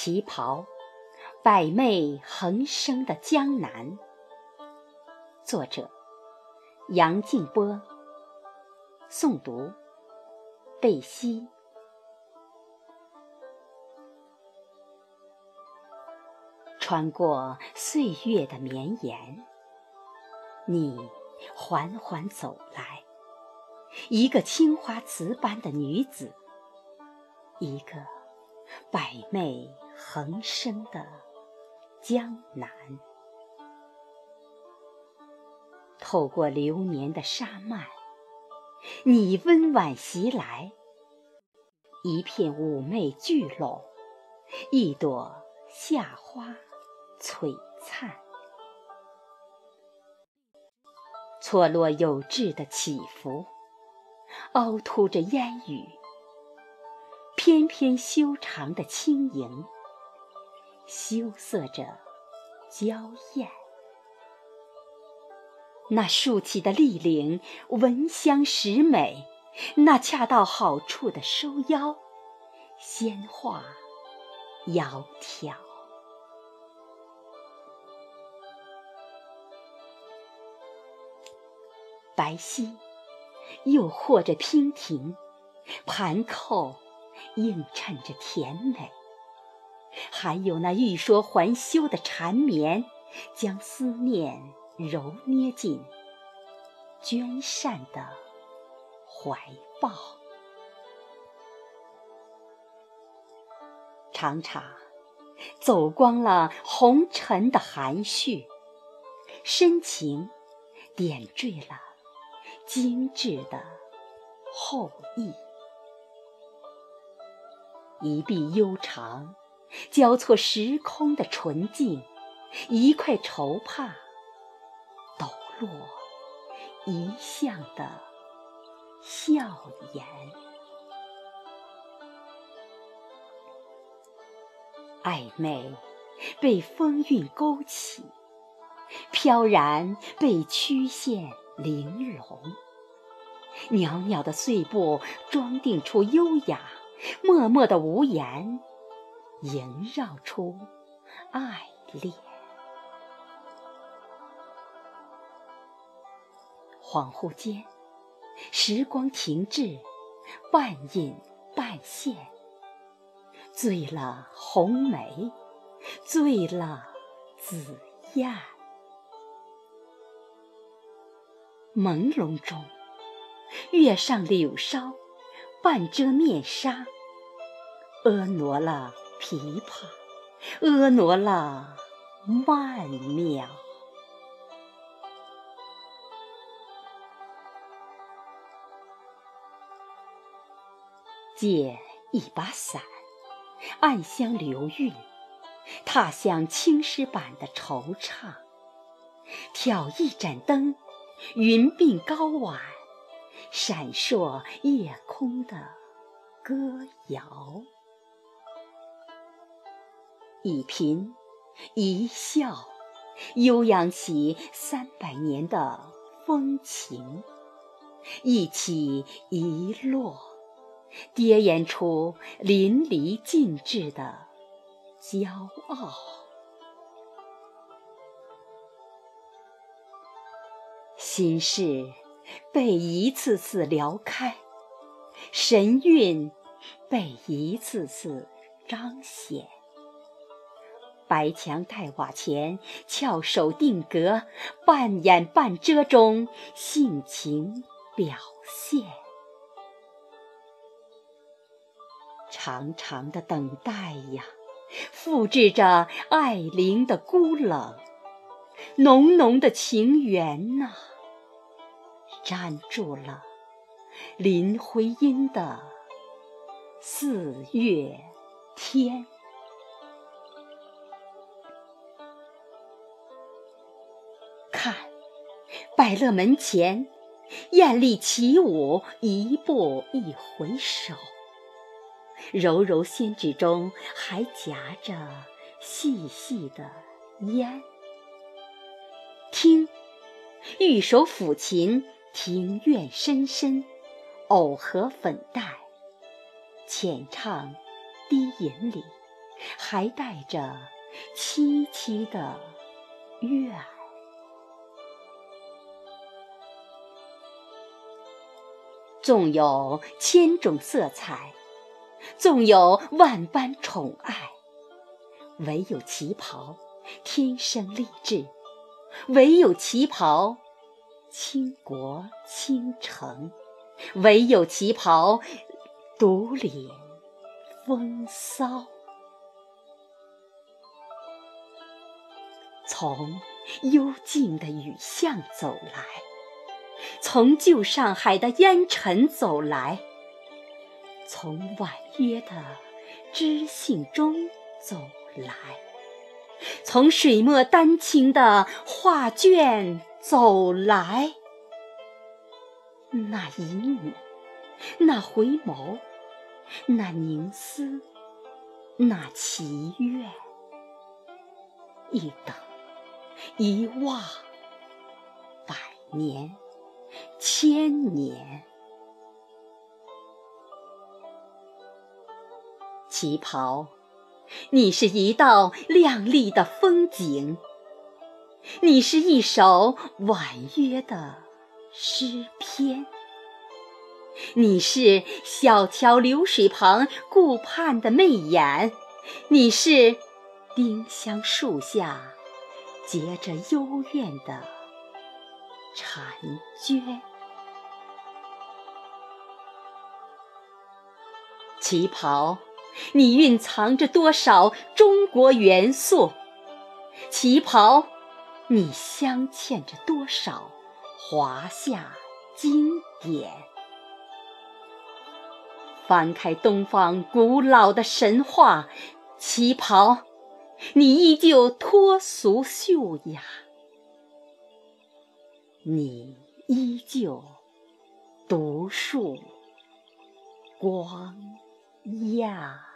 旗袍，百媚横生的江南。作者：杨静波。诵读：贝西。穿过岁月的绵延，你缓缓走来，一个青花瓷般的女子，一个百媚横生的江南。透过流年的沙漫，你温婉袭来，一片妩媚聚拢，一朵夏花。璀璨，错落有致的起伏，凹凸着烟雨；翩翩修长的轻盈，羞涩着娇艳。那竖起的立领，闻香识美；那恰到好处的收腰，纤化窈窕。白皙，又或者娉婷，盘扣映衬着甜美。还有那欲说还休的缠绵，将思念揉捏进娟善的怀抱。常常走光了红尘的含蓄，深情点缀了。精致的后意，一臂悠长、交错时空的纯净，一块绸帕抖落一向的笑颜，暧昧被风韵勾起，飘然被曲线。玲珑，袅袅的碎步装订出优雅，默默的无言萦绕出爱恋。恍惚间，时光停滞，半隐半现，醉了红梅，醉了紫燕。朦胧中，月上柳梢，半遮面纱，婀娜了琵琶，婀娜了曼妙。借一把伞，暗香流韵，踏向青石板的惆怅，挑一盏灯。云鬓高挽，闪烁夜空的歌谣。一颦一笑，悠扬起三百年的风情；一起一落，跌演出淋漓尽致的骄傲。心事被一次次撩开，神韵被一次次彰显。白墙黛瓦前，翘首定格，半掩半遮中，性情表现。长长的等待呀，复制着爱灵的孤冷，浓浓的情缘呐。粘住了林徽因的四月天。看，百乐门前，艳丽起舞，一步一回首，柔柔仙指中还夹着细细的烟。听，玉手抚琴。庭院深深，藕荷粉黛，浅唱低吟里，还带着凄凄的怨。纵有千种色彩，纵有万般宠爱，唯有旗袍天生丽质，唯有旗袍倾国倾城，唯有旗袍独领风骚。从幽静的雨巷走来，从旧上海的烟尘走来，从婉约的知性中走来，从水墨丹青的画卷走来。那一语，那回眸，那凝思，那祈愿，一等。一望百年、千年，旗袍，你是一道亮丽的风景，你是一首婉约的诗篇，你是小桥流水旁顾盼的媚眼，你是丁香树下。结着幽怨的婵娟，旗袍，你蕴藏着多少中国元素？旗袍，你镶嵌着多少华夏经典？翻开东方古老的神话，旗袍。你依旧脱俗秀雅，你依旧独树光亚。